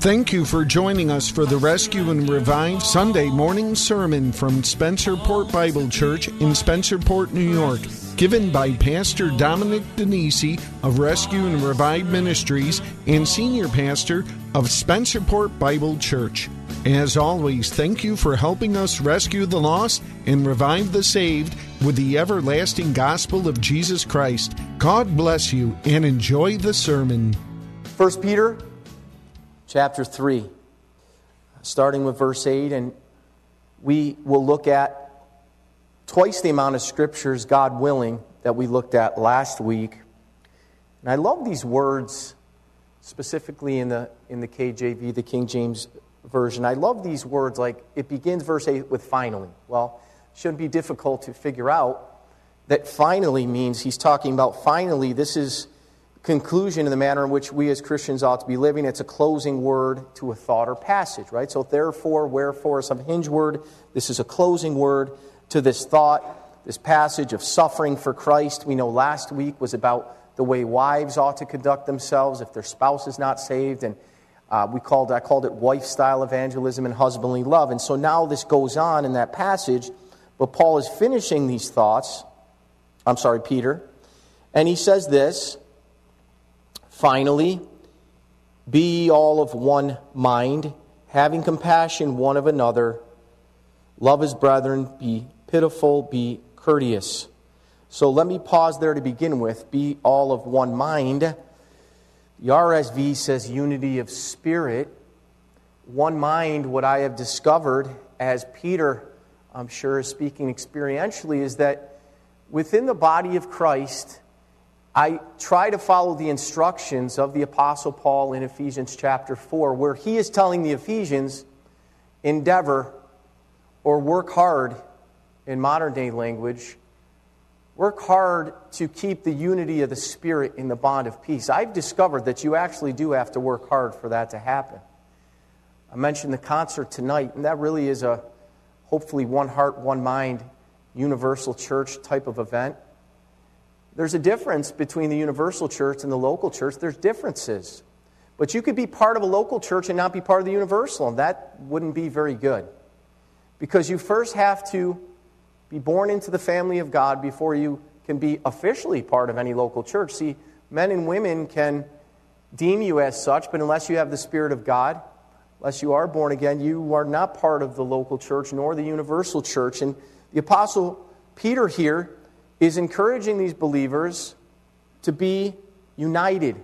Thank you for joining us for the Rescue and Revive Sunday morning sermon from Spencerport Bible Church in Spencerport, New York, given by Pastor Dominic Denisi of Rescue and Revive Ministries and Senior Pastor of Spencerport Bible Church. As always, thank you for helping us rescue the lost and revive the saved with the everlasting gospel of Jesus Christ. God bless you and enjoy the sermon. 1 Peter chapter 3, starting with verse 8, and we will look at twice the amount of scriptures, God willing, that we looked at last week. And I love these words, specifically in the, in the KJV, the King James Version. I love these words, like it begins verse 8 with finally. Well, shouldn't be difficult to figure out that finally means he's talking about finally, this is conclusion in the manner in which we as Christians ought to be living. It's a closing word to a thought or passage, right? So, therefore, wherefore, some hinge word. This is a closing word to this thought, this passage of suffering for Christ. We know last week was about the way wives ought to conduct themselves if their spouse is not saved. And uh, we called, I called it wife style evangelism and husbandly love. And so now this goes on in that passage, but Paul is finishing these thoughts. I'm sorry, Peter. And he says this Finally, be ye all of one mind, having compassion one of another. Love his brethren, be pitiful, be courteous. So let me pause there to begin with. Be all of one mind. The RSV says unity of spirit. One mind, what I have discovered, as Peter, I'm sure, is speaking experientially, is that within the body of Christ, I try to follow the instructions of the Apostle Paul in Ephesians chapter 4, where he is telling the Ephesians, endeavor or work hard in modern day language, work hard to keep the unity of the Spirit in the bond of peace. I've discovered that you actually do have to work hard for that to happen. I mentioned the concert tonight, and that really is a hopefully one heart, one mind, universal church type of event. There's a difference between the universal church and the local church. There's differences. But you could be part of a local church and not be part of the universal, and that wouldn't be very good. Because you first have to be born into the family of God before you can be officially part of any local church. See, men and women can deem you as such, but unless you have the Spirit of God, unless you are born again, you are not part of the local church nor the universal church. And the Apostle Peter here is encouraging these believers to be united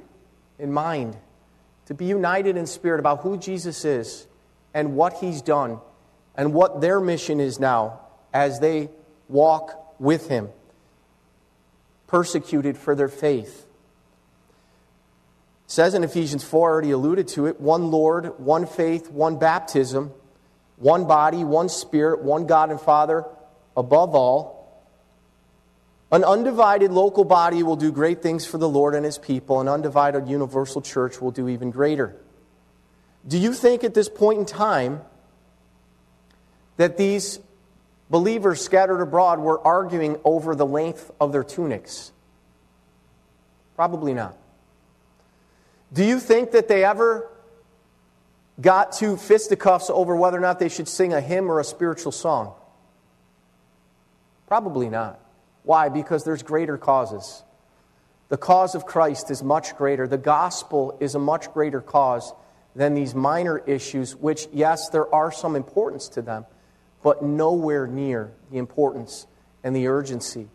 in mind, to be united in spirit about who Jesus is and what he's done and what their mission is now as they walk with him, persecuted for their faith. It says in Ephesians 4, already alluded to it one Lord, one faith, one baptism, one body, one spirit, one God and Father above all an undivided local body will do great things for the Lord and his people. An undivided universal church will do even greater. Do you think at this point in time that these believers scattered abroad were arguing over the length of their tunics? Probably not. Do you think that they ever got to fisticuffs over whether or not they should sing a hymn or a spiritual song? Probably not. Why? Because there's greater causes. The cause of Christ is much greater. The gospel is a much greater cause than these minor issues, which, yes, there are some importance to them, but nowhere near the importance and the urgency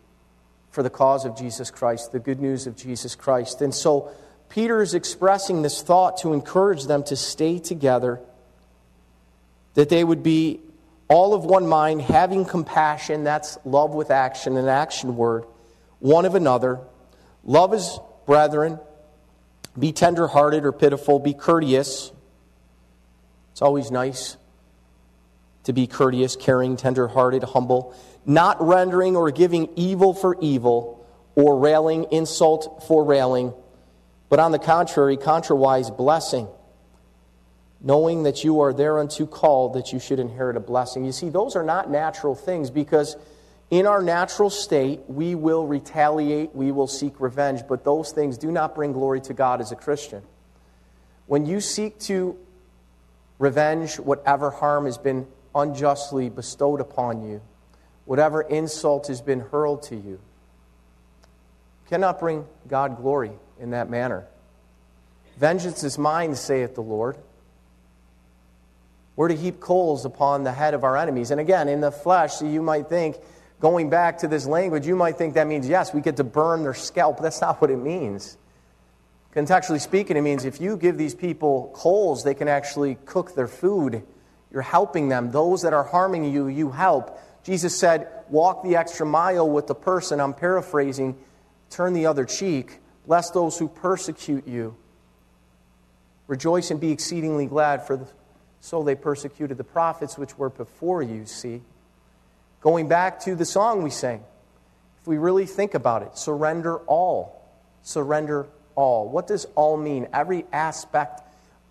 for the cause of Jesus Christ, the good news of Jesus Christ. And so Peter is expressing this thought to encourage them to stay together, that they would be all of one mind, having compassion, that's love with action, an action word, one of another. Love his brethren. Be tenderhearted or pitiful. Be courteous. It's always nice to be courteous, caring, tenderhearted, humble, not rendering or giving evil for evil or railing insult for railing, but on the contrary, contrawise blessing knowing that you are thereunto called that you should inherit a blessing. You see, those are not natural things because in our natural state, we will retaliate, we will seek revenge, but those things do not bring glory to God as a Christian. When you seek to Revenge whatever harm has been unjustly bestowed upon you, whatever insult has been hurled to you. cannot bring God glory in that manner. Vengeance is mine, saith the Lord. We're to heap coals upon the head of our enemies. And again, in the flesh, you might think, going back to this language, you might think that means, yes, we get to burn their scalp. That's not what it means. Contextually speaking, it means if you give these people coals, they can actually cook their food. You're helping them. Those that are harming you, you help. Jesus said, Walk the extra mile with the person. I'm paraphrasing. Turn the other cheek. Bless those who persecute you. Rejoice and be exceedingly glad, for so they persecuted the prophets which were before you, see. Going back to the song we sang, if we really think about it, surrender all. Surrender all. What does all mean? Every aspect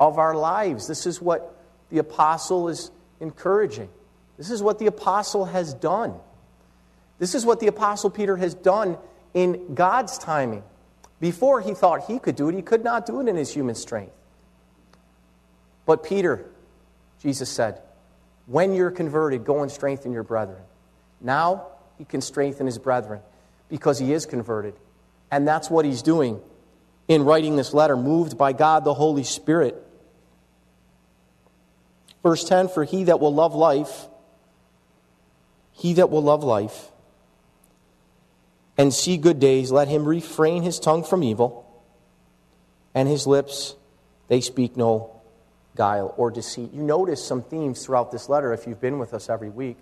of our lives. This is what the apostle is encouraging. This is what the apostle has done. This is what the apostle Peter has done in God's timing. Before he thought he could do it, he could not do it in his human strength. But Peter, Jesus said, when you're converted, go and strengthen your brethren. Now he can strengthen his brethren because he is converted. And that's what he's doing in writing this letter, moved by God the Holy Spirit. Verse 10 For he that will love life, he that will love life, and see good days, let him refrain his tongue from evil, and his lips, they speak no guile or deceit. You notice some themes throughout this letter if you've been with us every week.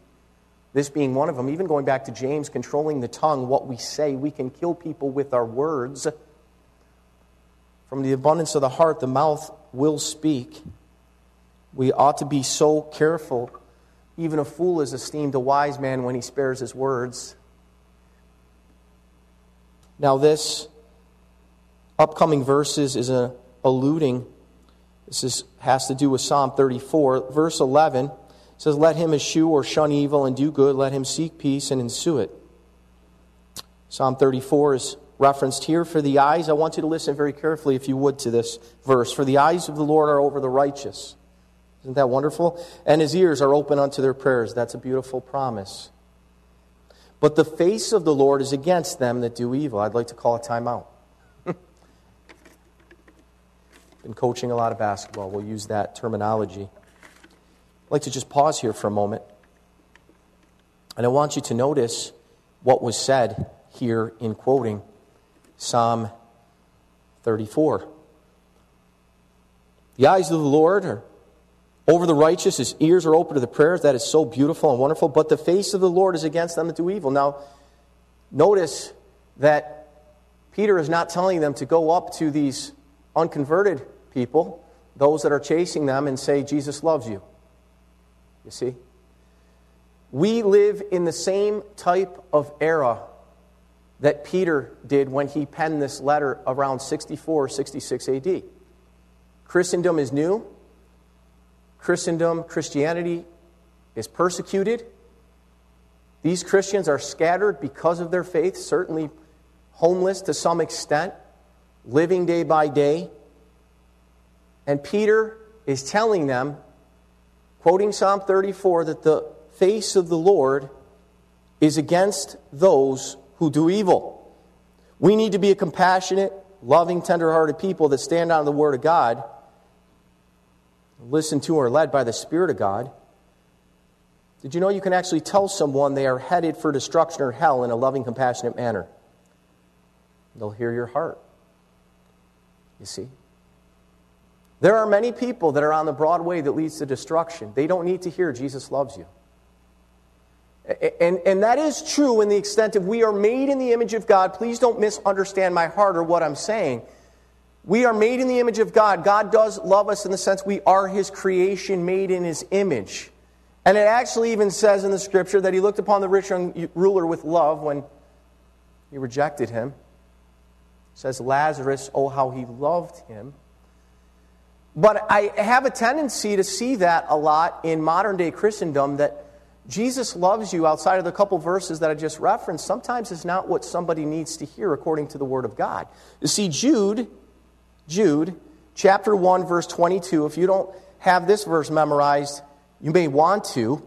This being one of them, even going back to James, controlling the tongue, what we say, we can kill people with our words. From the abundance of the heart, the mouth will speak. We ought to be so careful. Even a fool is esteemed a wise man when he spares his words. Now, this upcoming verses is a, alluding, this is, has to do with Psalm 34. Verse 11 says, Let him eschew or shun evil and do good, let him seek peace and ensue it. Psalm 34 is referenced here. For the eyes, I want you to listen very carefully, if you would, to this verse. For the eyes of the Lord are over the righteous. Isn't that wonderful? And his ears are open unto their prayers. That's a beautiful promise. But the face of the Lord is against them that do evil. I'd like to call a timeout. Been coaching a lot of basketball. We'll use that terminology. I'd like to just pause here for a moment. And I want you to notice what was said here in quoting Psalm 34. The eyes of the Lord are over the righteous, his ears are open to the prayers. That is so beautiful and wonderful. But the face of the Lord is against them that do evil. Now, notice that Peter is not telling them to go up to these unconverted people, those that are chasing them, and say, Jesus loves you. You see? We live in the same type of era that Peter did when he penned this letter around 64 66 AD. Christendom is new. Christendom, Christianity is persecuted. These Christians are scattered because of their faith, certainly homeless to some extent, living day by day. And Peter is telling them, quoting Psalm 34, that the face of the Lord is against those who do evil. We need to be a compassionate, loving, tender-hearted people that stand on the Word of God, listen to or led by the Spirit of God. Did you know you can actually tell someone they are headed for destruction or hell in a loving, compassionate manner? They'll hear your heart. You see? There are many people that are on the broad way that leads to destruction. They don't need to hear Jesus loves you. And, and that is true in the extent of we are made in the image of God. Please don't misunderstand my heart or what I'm saying. We are made in the image of God. God does love us in the sense we are His creation made in His image. And it actually even says in the scripture that He looked upon the rich ruler with love when he rejected him. Says, Lazarus, oh, how he loved him. But I have a tendency to see that a lot in modern day Christendom that Jesus loves you outside of the couple verses that I just referenced sometimes is not what somebody needs to hear according to the Word of God. You see, Jude, Jude, chapter 1, verse 22, if you don't have this verse memorized, you may want to.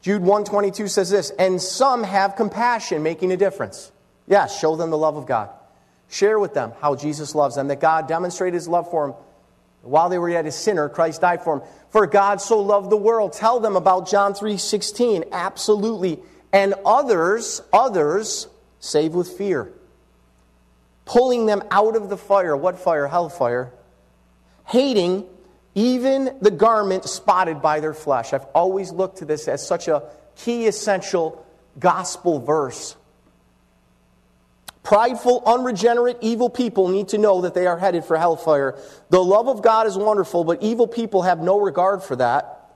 Jude 122 says this, and some have compassion, making a difference. Yes, show them the love of God. Share with them how Jesus loves them, that God demonstrated his love for them. While they were yet a sinner, Christ died for them. For God so loved the world. Tell them about John 3:16. Absolutely. And others, others save with fear. Pulling them out of the fire. What fire? Hellfire. Hating even the garment spotted by their flesh. I've always looked to this as such a key essential gospel verse. Prideful, unregenerate, evil people need to know that they are headed for hellfire. The love of God is wonderful, but evil people have no regard for that.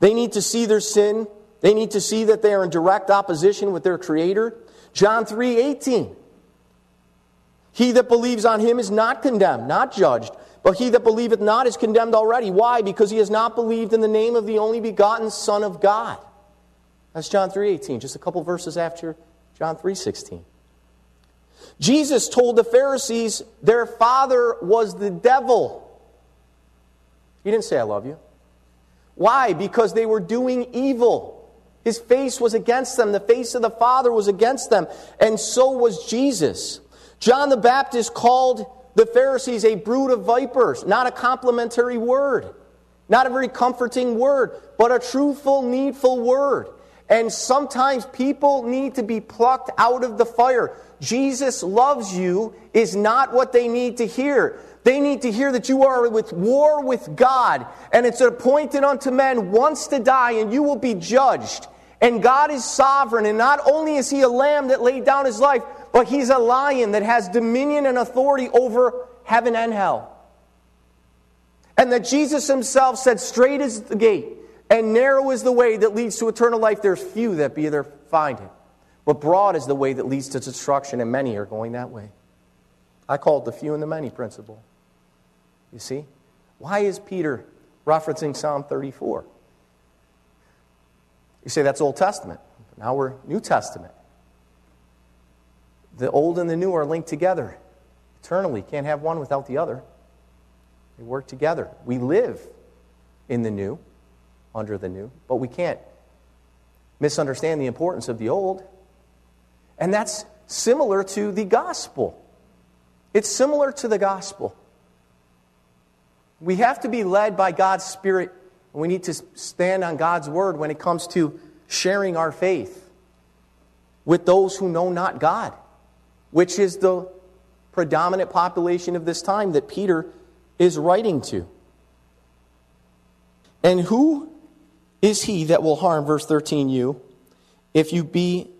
They need to see their sin. They need to see that they are in direct opposition with their Creator. John 3 18. He that believes on him is not condemned, not judged. But he that believeth not is condemned already. Why? Because he has not believed in the name of the only begotten Son of God. That's John 3 18, just a couple verses after John 3 16. Jesus told the Pharisees their father was the devil. He didn't say, I love you. Why? Because they were doing evil. His face was against them. The face of the Father was against them. And so was Jesus. John the Baptist called the Pharisees a brood of vipers, not a complimentary word, not a very comforting word, but a truthful, needful word. And sometimes people need to be plucked out of the fire. Jesus loves you is not what they need to hear. They need to hear that you are with war with God, and it's appointed unto men once to die, and you will be judged. And God is sovereign, and not only is He a lamb that laid down His life, but He's a lion that has dominion and authority over heaven and hell. And that Jesus Himself said, Straight is the gate, and narrow is the way that leads to eternal life. There's few that be there find it. But broad is the way that leads to destruction, and many are going that way. I call it the few and the many principle. You see? Why is Peter referencing Psalm 34? You say that's Old Testament. Now we're New Testament. The old and the new are linked together eternally. Can't have one without the other. They work together. We live in the new, under the new, but we can't misunderstand the importance of the old. And that's similar to the gospel. It's similar to the gospel. We have to be led by God's Spirit, and we need to stand on God's word when it comes to sharing our faith with those who know not God, which is the predominant population of this time that Peter is writing to. And who is he that will harm, verse 13, you, if you be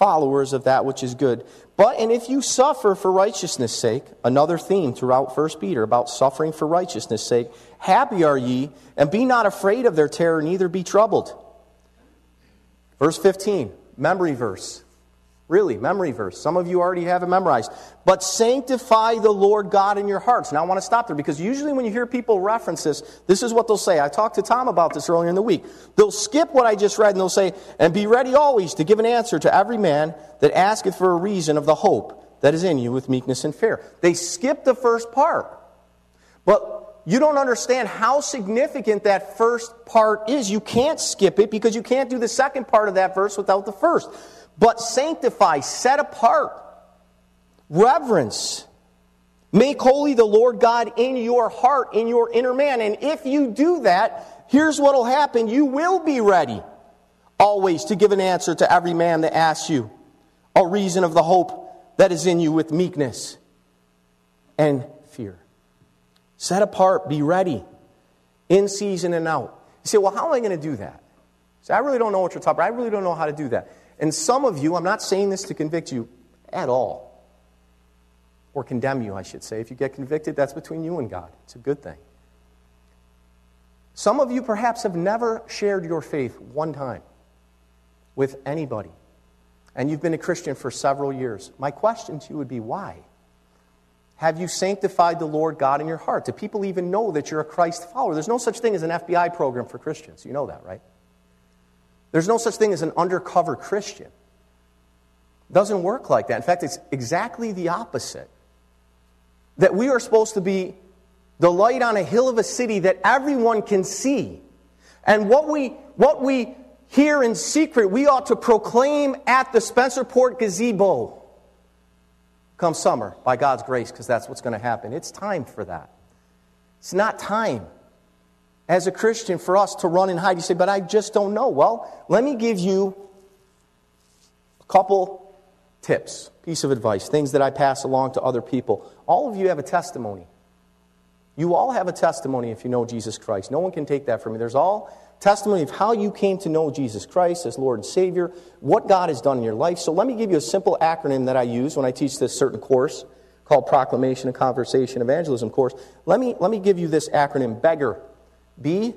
followers of that which is good. But, and if you suffer for righteousness' sake, another theme throughout 1 Peter about suffering for righteousness' sake, happy are ye, and be not afraid of their terror, neither be troubled. Verse 15, memory verse. Really, memory verse. Some of you already have it memorized. But sanctify the Lord God in your hearts. Now, I want to stop there because usually when you hear people reference this, this is what they'll say. I talked to Tom about this earlier in the week. They'll skip what I just read and they'll say, And be ready always to give an answer to every man that asketh for a reason of the hope that is in you with meekness and fear. They skip the first part. But you don't understand how significant that first part is. You can't skip it because you can't do the second part of that verse without the first but sanctify, set apart, reverence. Make holy the Lord God in your heart, in your inner man. And if you do that, here's what will happen. You will be ready always to give an answer to every man that asks you a reason of the hope that is in you with meekness and fear. Set apart, be ready, in season and out. You say, well, how am I going to do that? See, I really don't know what you're talking about. I really don't know how to do that. And some of you, I'm not saying this to convict you at all, or condemn you, I should say. If you get convicted, that's between you and God. It's a good thing. Some of you perhaps have never shared your faith one time with anybody, and you've been a Christian for several years. My question to you would be why? Have you sanctified the Lord God in your heart? Do people even know that you're a Christ follower? There's no such thing as an FBI program for Christians. You know that, right? There's no such thing as an undercover Christian. It doesn't work like that. In fact, it's exactly the opposite. That we are supposed to be the light on a hill of a city that everyone can see. And what we, what we hear in secret, we ought to proclaim at the Spencerport gazebo come summer by God's grace, because that's what's going to happen. It's time for that. It's not time as a Christian for us to run and hide. You say, but I just don't know. Well, let me give you a couple tips, piece of advice, things that I pass along to other people. All of you have a testimony. You all have a testimony if you know Jesus Christ. No one can take that from you. There's all testimony of how you came to know Jesus Christ as Lord and Savior, what God has done in your life. So let me give you a simple acronym that I use when I teach this certain course called Proclamation and Conversation Evangelism course. Let me, let me give you this acronym BEGGAR. B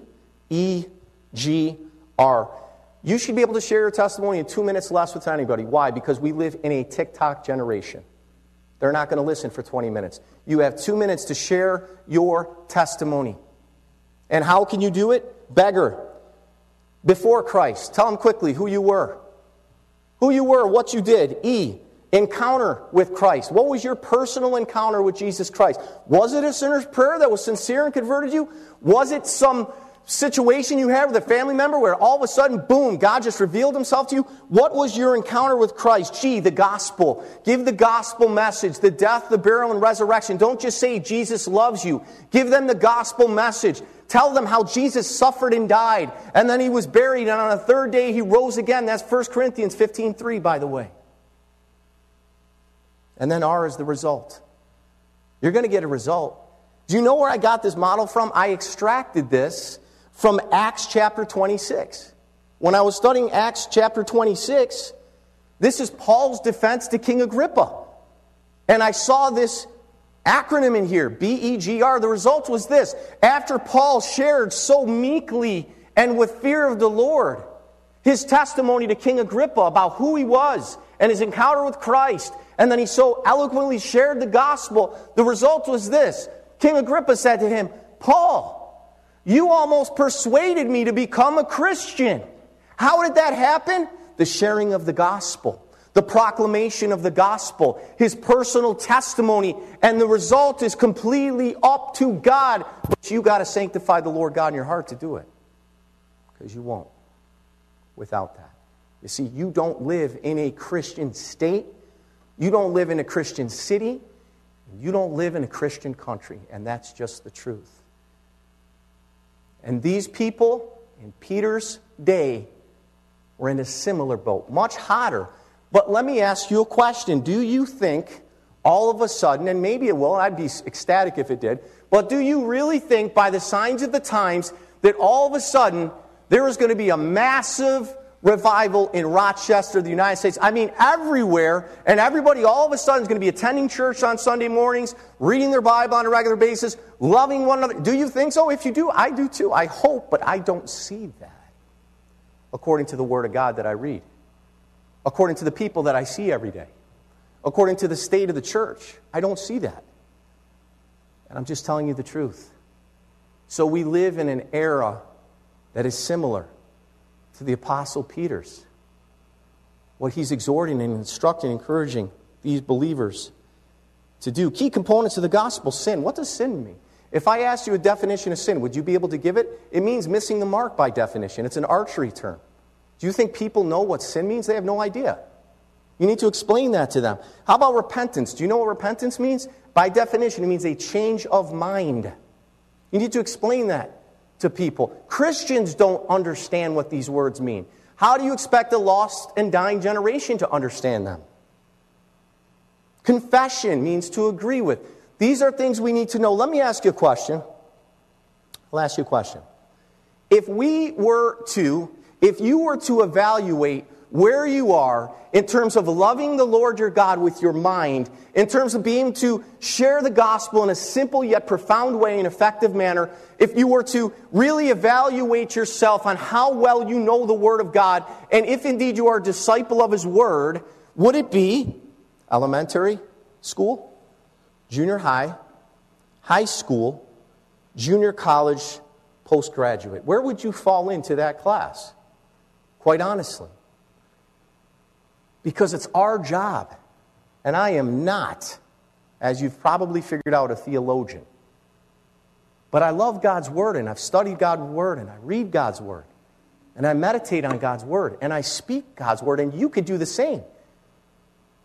E G R. You should be able to share your testimony in two minutes less with anybody. Why? Because we live in a TikTok generation. They're not going to listen for 20 minutes. You have two minutes to share your testimony. And how can you do it? Beggar. Before Christ. Tell them quickly who you were. Who you were, what you did. E. Encounter with Christ. What was your personal encounter with Jesus Christ? Was it a sinner's prayer that was sincere and converted you? Was it some situation you had with a family member where all of a sudden, boom, God just revealed himself to you? What was your encounter with Christ? Gee, the gospel. Give the gospel message, the death, the burial, and resurrection. Don't just say Jesus loves you. Give them the gospel message. Tell them how Jesus suffered and died, and then he was buried, and on the third day he rose again. That's 1 Corinthians 15 3, by the way. And then R is the result. You're going to get a result. Do you know where I got this model from? I extracted this from Acts chapter 26. When I was studying Acts chapter 26, this is Paul's defense to King Agrippa. And I saw this acronym in here, B E G R. The result was this after Paul shared so meekly and with fear of the Lord his testimony to King Agrippa about who he was and his encounter with Christ, and then he so eloquently shared the gospel, the result was this King Agrippa said to him, Paul, you almost persuaded me to become a Christian. How did that happen? The sharing of the gospel the proclamation of the gospel, his personal testimony, and the result is completely up to God. But you got to sanctify the Lord God in your heart to do it. Because you won't without that. You see, you don't live in a Christian state, you don't live in a Christian city, you don't live in a Christian country, and that's just the truth. And these people in Peter's day were in a similar boat, much hotter but let me ask you a question. Do you think all of a sudden, and maybe it will, and I'd be ecstatic if it did, but do you really think by the signs of the times that all of a sudden there is going to be a massive revival in Rochester, the United States? I mean, everywhere, and everybody all of a sudden is going to be attending church on Sunday mornings, reading their Bible on a regular basis, loving one another. Do you think so? If you do, I do too. I hope, but I don't see that according to the Word of God that I read according to the people that I see every day, according to the state of the church. I don't see that. And I'm just telling you the truth. So we live in an era that is similar the Apostle Peter's. What he's exhorting and instructing, encouraging these believers to do. Key components of the gospel sin. What does sin mean? If I asked you a definition of sin, would you be able to give it? It means missing the mark by definition. It's an archery term. Do you think people know what sin means? They have no idea. You need to explain that to them. How about repentance? Do you know what repentance means? By definition, it means a change of mind. You need to explain that to people. Christians don't understand what these words mean. How do you expect a lost and dying generation to understand them? Confession means to agree with. These are things we need to know. Let me ask you a question. I'll ask you a question. If we were to if you were to evaluate where you are in terms of loving the Lord your God with your mind, in terms of being to share the gospel in a simple yet profound way and effective manner, if you were to really evaluate yourself on how well you know the Word of God, and if indeed you are a disciple of His Word, would it be elementary school, junior high, high school, junior college, postgraduate? Where would you fall into that class? quite honestly. Because it's our job. And I am not, as you've probably figured out, a theologian. But I love God's Word, and I've studied God's Word, and I read God's Word, and I meditate on God's Word, and I speak God's Word, and you could do the same.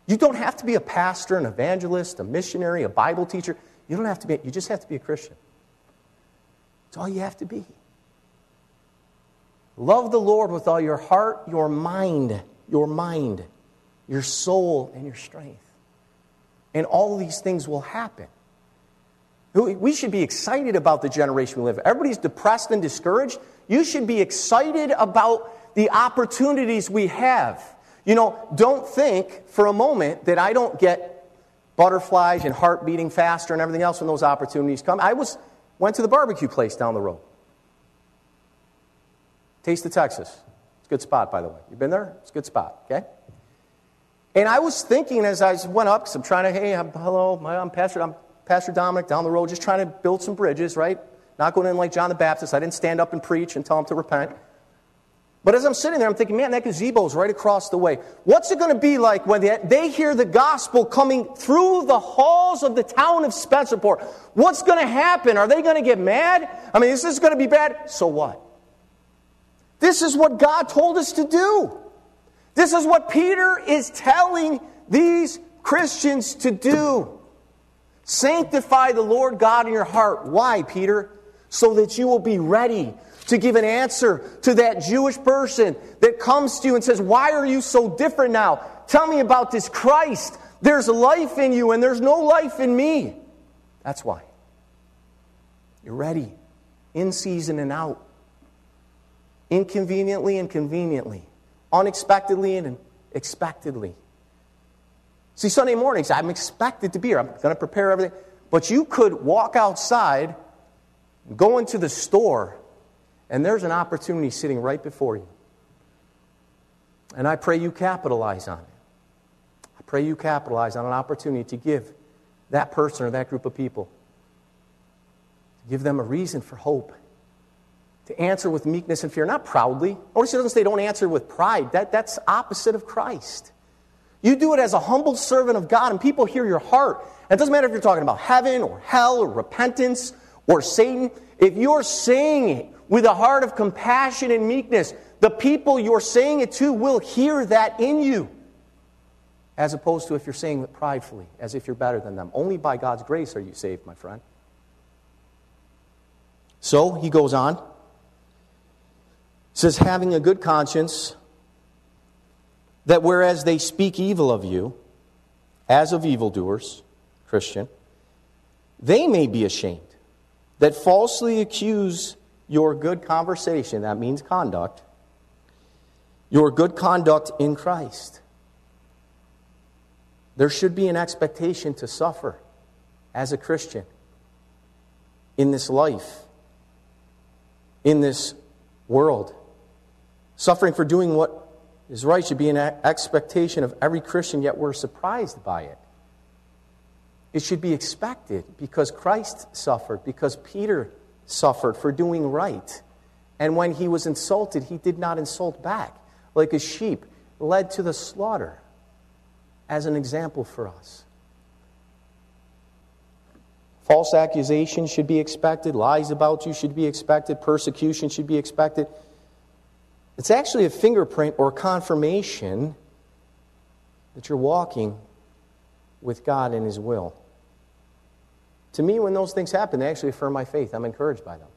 You don't have to be a pastor, an evangelist, a missionary, a Bible teacher. You don't have to be, you just have to be a Christian. It's all you have to be. Love the Lord with all your heart, your mind, your mind, your soul, and your strength. And all these things will happen. We should be excited about the generation we live in. Everybody's depressed and discouraged. You should be excited about the opportunities we have. You know, don't think for a moment that I don't get butterflies and heart beating faster and everything else when those opportunities come. I was went to the barbecue place down the road. Taste of Texas. It's a good spot, by the way. You've been there? It's a good spot, okay? And I was thinking as I went up, because I'm trying to, hey, I'm, hello, I'm Pastor, I'm Pastor Dominic down the road, just trying to build some bridges, right? Not going in like John the Baptist. I didn't stand up and preach and tell him to repent. But as I'm sitting there, I'm thinking, man, that gazebo's right across the way. What's it going to be like when they, they hear the gospel coming through the halls of the town of Spencerport? What's going to happen? Are they going to get mad? I mean, is this going to be bad? So what? This is what God told us to do. This is what Peter is telling these Christians to do. Sanctify the Lord God in your heart. Why, Peter? So that you will be ready to give an answer to that Jewish person that comes to you and says, Why are you so different now? Tell me about this Christ. There's life in you and there's no life in me. That's why. You're ready, in season and out, inconveniently and conveniently, unexpectedly and expectedly. See, Sunday mornings, I'm expected to be here. I'm going to prepare everything. But you could walk outside, go into the store, and there's an opportunity sitting right before you. And I pray you capitalize on it. I pray you capitalize on an opportunity to give that person or that group of people, to give them a reason for hope, to answer with meekness and fear, not proudly. Notice he doesn't say don't answer with pride. That, that's opposite of Christ. You do it as a humble servant of God, and people hear your heart. And it doesn't matter if you're talking about heaven or hell or repentance or Satan. If you're saying it with a heart of compassion and meekness, the people you're saying it to will hear that in you. As opposed to if you're saying it pridefully, as if you're better than them. Only by God's grace are you saved, my friend. So he goes on. Says, having a good conscience, that whereas they speak evil of you, as of evildoers, Christian, they may be ashamed that falsely accuse your good conversation, that means conduct, your good conduct in Christ. There should be an expectation to suffer as a Christian in this life, in this world. Suffering for doing what is right should be an expectation of every Christian, yet we're surprised by it. It should be expected because Christ suffered, because Peter suffered for doing right. And when he was insulted, he did not insult back, like a sheep led to the slaughter, as an example for us. False accusations should be expected, lies about you should be expected, persecution should be expected. It's actually a fingerprint or confirmation that you're walking with God in His will. To me, when those things happen, they actually affirm my faith. I'm encouraged by them.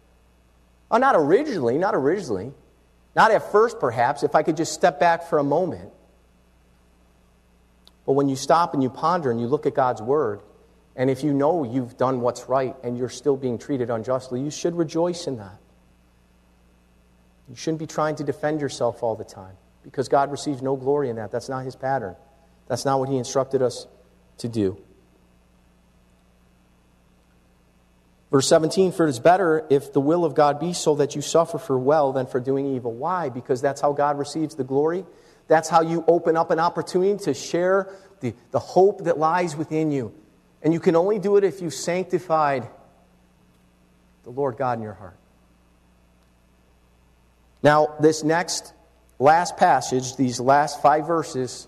Oh, not originally, not originally. Not at first, perhaps, if I could just step back for a moment. But when you stop and you ponder and you look at God's Word, and if you know you've done what's right and you're still being treated unjustly, you should rejoice in that. You shouldn't be trying to defend yourself all the time because God receives no glory in that. That's not His pattern, that's not what He instructed us to do. Verse 17, for it is better if the will of God be so that you suffer for well than for doing evil. Why? Because that's how God receives the glory. That's how you open up an opportunity to share the, the hope that lies within you. And you can only do it if you've sanctified the Lord God in your heart. Now, this next, last passage, these last five verses,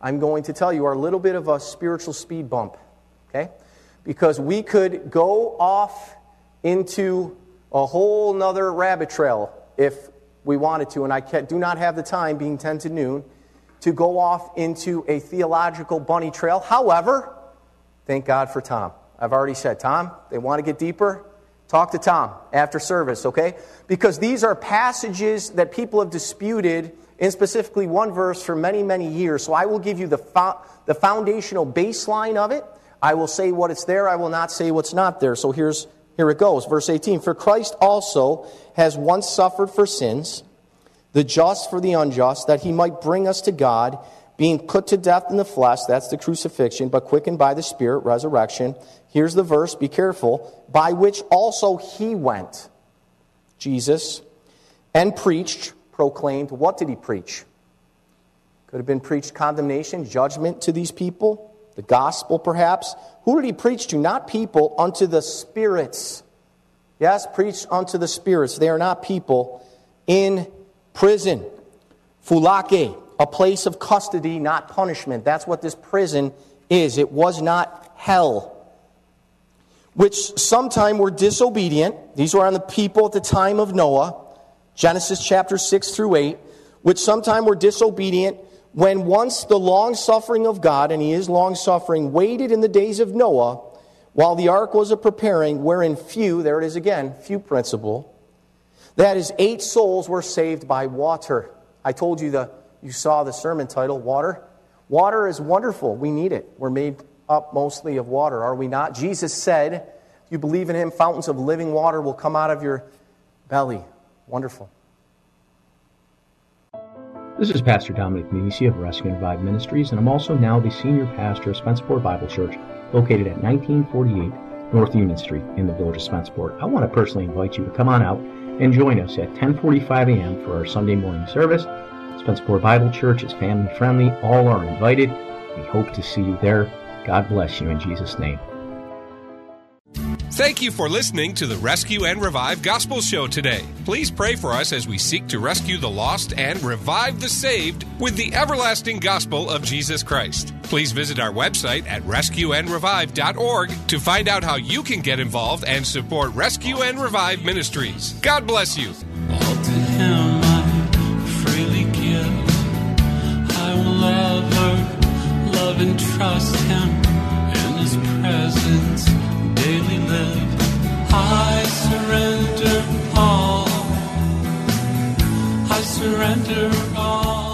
I'm going to tell you are a little bit of a spiritual speed bump. Okay? because we could go off into a whole nother rabbit trail if we wanted to, and I do not have the time, being 10 to noon, to go off into a theological bunny trail. However, thank God for Tom. I've already said, Tom, they want to get deeper. Talk to Tom after service, okay? Because these are passages that people have disputed in specifically one verse for many, many years. So I will give you the, fo- the foundational baseline of it. I will say what it's there. I will not say what's not there. So here's, here it goes. Verse 18 For Christ also has once suffered for sins, the just for the unjust, that he might bring us to God, being put to death in the flesh, that's the crucifixion, but quickened by the Spirit, resurrection. Here's the verse, be careful, by which also he went, Jesus, and preached, proclaimed. What did he preach? Could have been preached condemnation, judgment to these people, the gospel perhaps. Who did he preach to? Not people, unto the spirits. Yes, preached unto the spirits. They are not people in prison. Phulake, a place of custody, not punishment. That's what this prison is. It was not hell. Which sometime were disobedient. These were on the people at the time of Noah. Genesis chapter 6 through 8. Which sometime were disobedient when once the long suffering of God, and he is long suffering, waited in the days of Noah while the ark was a preparing, wherein few, there it is again, few principle, that is, eight souls were saved by water. I told you the you saw the sermon title, Water. Water is wonderful. We need it. We're made up mostly of water, are we not? Jesus said, if you believe in him, fountains of living water will come out of your belly. Wonderful. This is Pastor Dominic Nisi of Rescue and Revive Ministries, and I'm also now the senior pastor of Spencerport Bible Church, located at 1948 North Union Street in the village of Spencerport. I want to personally invite you to come on out and join us at 10:45 a.m. for our Sunday morning service. Spencerport Bible Church is family friendly. All are invited. We hope to see you there. God bless you in Jesus' name. Thank you for listening to the Rescue and Revive Gospel Show today. Please pray for us as we seek to rescue the lost and revive the saved with the everlasting gospel of Jesus Christ. Please visit our website at rescueandrevive.org to find out how you can get involved and support Rescue and Revive Ministries. God bless you. and trust Him in His presence daily live. I surrender all. I surrender all.